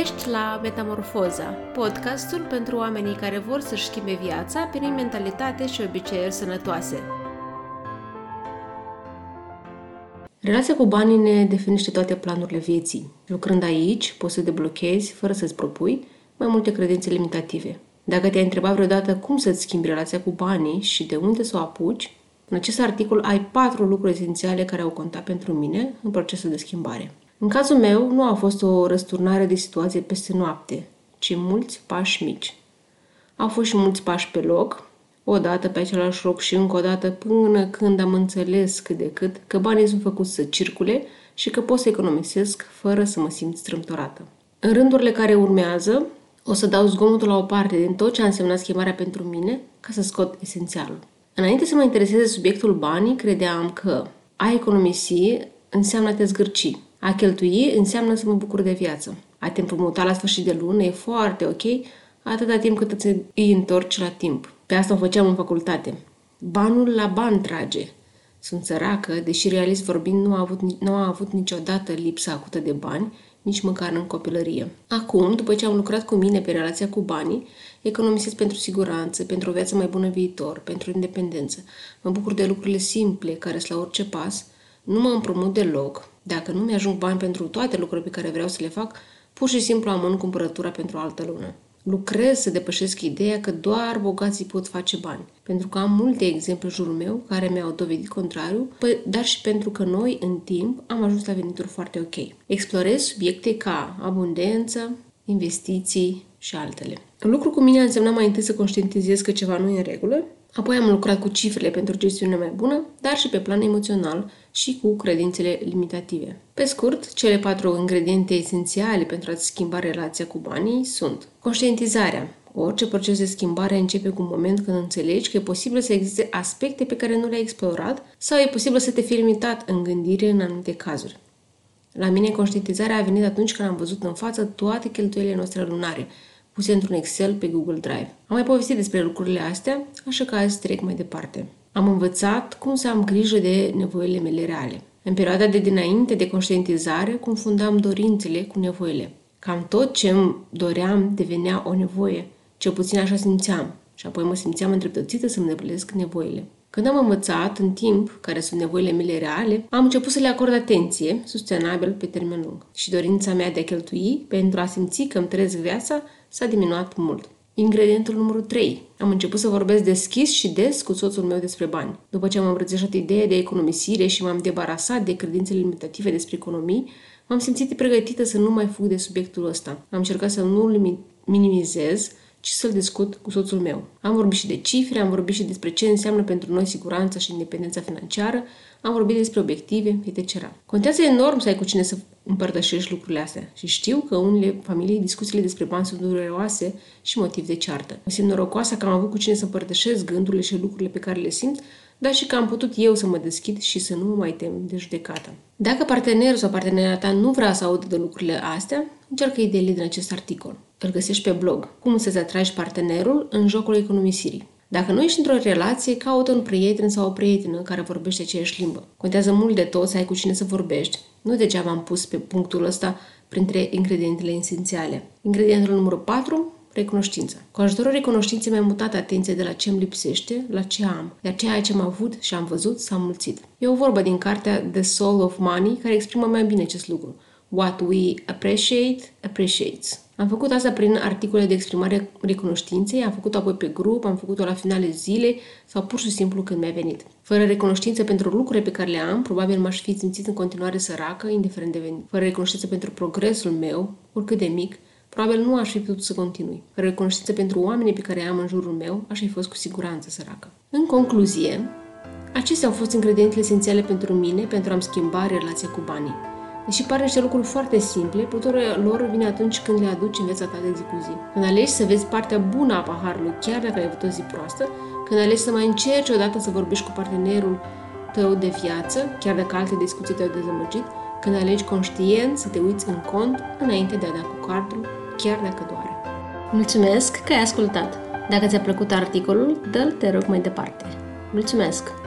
Ești la Metamorfoza, podcastul pentru oamenii care vor să-și schimbe viața prin mentalitate și obiceiuri sănătoase. Relația cu banii ne definește toate planurile vieții. Lucrând aici, poți să deblochezi, fără să-ți propui, mai multe credințe limitative. Dacă te-ai întrebat vreodată cum să-ți schimbi relația cu banii și de unde să o apuci, în acest articol ai patru lucruri esențiale care au contat pentru mine în procesul de schimbare. În cazul meu, nu a fost o răsturnare de situație peste noapte, ci mulți pași mici. Au fost și mulți pași pe loc, o dată pe același loc și încă o dată până când am înțeles cât de cât că banii sunt făcuți să circule și că pot să economisesc fără să mă simt strâmtorată. În rândurile care urmează, o să dau zgomotul la o parte din tot ce a însemnat schimbarea pentru mine ca să scot esențialul. Înainte să mă intereseze subiectul banii, credeam că a economisi înseamnă a te zgârci, a cheltui înseamnă să mă bucur de viață. A te împrumuta la sfârșit de lună e foarte ok, atâta timp cât îți îi întorci la timp. Pe asta o făceam în facultate. Banul la ban trage. Sunt săracă, deși realist vorbind nu a avut, nu a avut niciodată lipsa acută de bani, nici măcar în copilărie. Acum, după ce am lucrat cu mine pe relația cu banii, economisesc pentru siguranță, pentru o viață mai bună viitor, pentru independență. Mă bucur de lucrurile simple, care sunt la orice pas, nu mă împrumut deloc. Dacă nu mi-ajung bani pentru toate lucrurile pe care vreau să le fac, pur și simplu amân cumpărătura pentru altă lună. Lucrez să depășesc ideea că doar bogații pot face bani, pentru că am multe exemple în jurul meu care mi-au dovedit contrariu, dar și pentru că noi, în timp, am ajuns la venituri foarte ok. Explorez subiecte ca abundență, investiții și altele. Lucru cu mine a însemnat mai întâi să conștientizez că ceva nu e în regulă Apoi am lucrat cu cifrele pentru gestiune mai bună, dar și pe plan emoțional și cu credințele limitative. Pe scurt, cele patru ingrediente esențiale pentru a-ți schimba relația cu banii sunt conștientizarea. Orice proces de schimbare începe cu un moment când înțelegi că e posibil să existe aspecte pe care nu le-ai explorat sau e posibil să te fii limitat în gândire în anumite cazuri. La mine, conștientizarea a venit atunci când am văzut în față toate cheltuielile noastre lunare, puse într-un Excel pe Google Drive. Am mai povestit despre lucrurile astea, așa că azi trec mai departe. Am învățat cum să am grijă de nevoile mele reale. În perioada de dinainte de conștientizare, confundam dorințele cu nevoile. Cam tot ce îmi doream devenea o nevoie, cel puțin așa simțeam, și apoi mă simțeam îndreptățită să-mi îndeplesc nevoile. Când am învățat în timp care sunt nevoile mele reale, am început să le acord atenție, sustenabil pe termen lung. Și dorința mea de a cheltui pentru a simți că îmi trăiesc viața s-a diminuat mult. Ingredientul numărul 3. Am început să vorbesc deschis și des cu soțul meu despre bani. După ce am îmbrățișat ideea de economisire și m-am debarasat de credințele limitative despre economii, m-am simțit pregătită să nu mai fug de subiectul ăsta. Am încercat să nu-l minimizez, ci să-l discut cu soțul meu. Am vorbit și de cifre, am vorbit și despre ce înseamnă pentru noi siguranța și independența financiară, am vorbit despre obiective, etc. Contează enorm să ai cu cine să împărtășești lucrurile astea și știu că unele familii discuțiile despre bani sunt dureroase și motiv de ceartă. Mă simt norocoasă că am avut cu cine să împărtășesc gândurile și lucrurile pe care le simt, dar și că am putut eu să mă deschid și să nu mă mai tem de judecată. Dacă partenerul sau partenera ta nu vrea să audă de lucrurile astea, încearcă ideile din acest articol. Îl găsești pe blog. Cum să-ți atragi partenerul în jocul economisirii. Dacă nu ești într-o relație, caută un prieten sau o prietenă care vorbește aceeași limbă. Contează mult de tot să ai cu cine să vorbești. Nu degeaba am pus pe punctul ăsta printre ingredientele esențiale. Ingredientul numărul 4, recunoștința. Cu ajutorul recunoștinței mi-am mutat atenția de la ce îmi lipsește la ce am, iar ceea ce am avut și am văzut s-a mulțit. E o vorbă din cartea The Soul of Money care exprimă mai bine acest lucru. What we appreciate, appreciates. Am făcut asta prin articole de exprimare recunoștinței, am făcut-o apoi pe grup, am făcut-o la finale zilei sau pur și simplu când mi-a venit. Fără recunoștință pentru lucrurile pe care le am, probabil m-aș fi simțit în continuare săracă, indiferent de venit. Fără recunoștință pentru progresul meu, oricât de mic, probabil nu aș fi putut să continui. Fără recunoștință pentru oamenii pe care am în jurul meu, aș fi fost cu siguranță săracă. În concluzie, acestea au fost ingredientele esențiale pentru mine pentru a-mi schimba relația cu banii. Deși pare niște lucruri foarte simple, puterea lor vine atunci când le aduci în viața ta de zi cu zi. Când alegi să vezi partea bună a paharului, chiar dacă ai avut o zi proastă, când alegi să mai încerci odată să vorbești cu partenerul tău de viață, chiar dacă alte discuții te-au dezamăgit, când alegi conștient să te uiți în cont înainte de a da cu cardul, chiar dacă doare. Mulțumesc că ai ascultat! Dacă ți-a plăcut articolul, dă-l, te rog, mai departe. Mulțumesc!